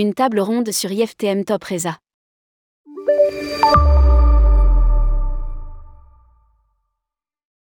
Une table ronde sur IFTM Top Reza.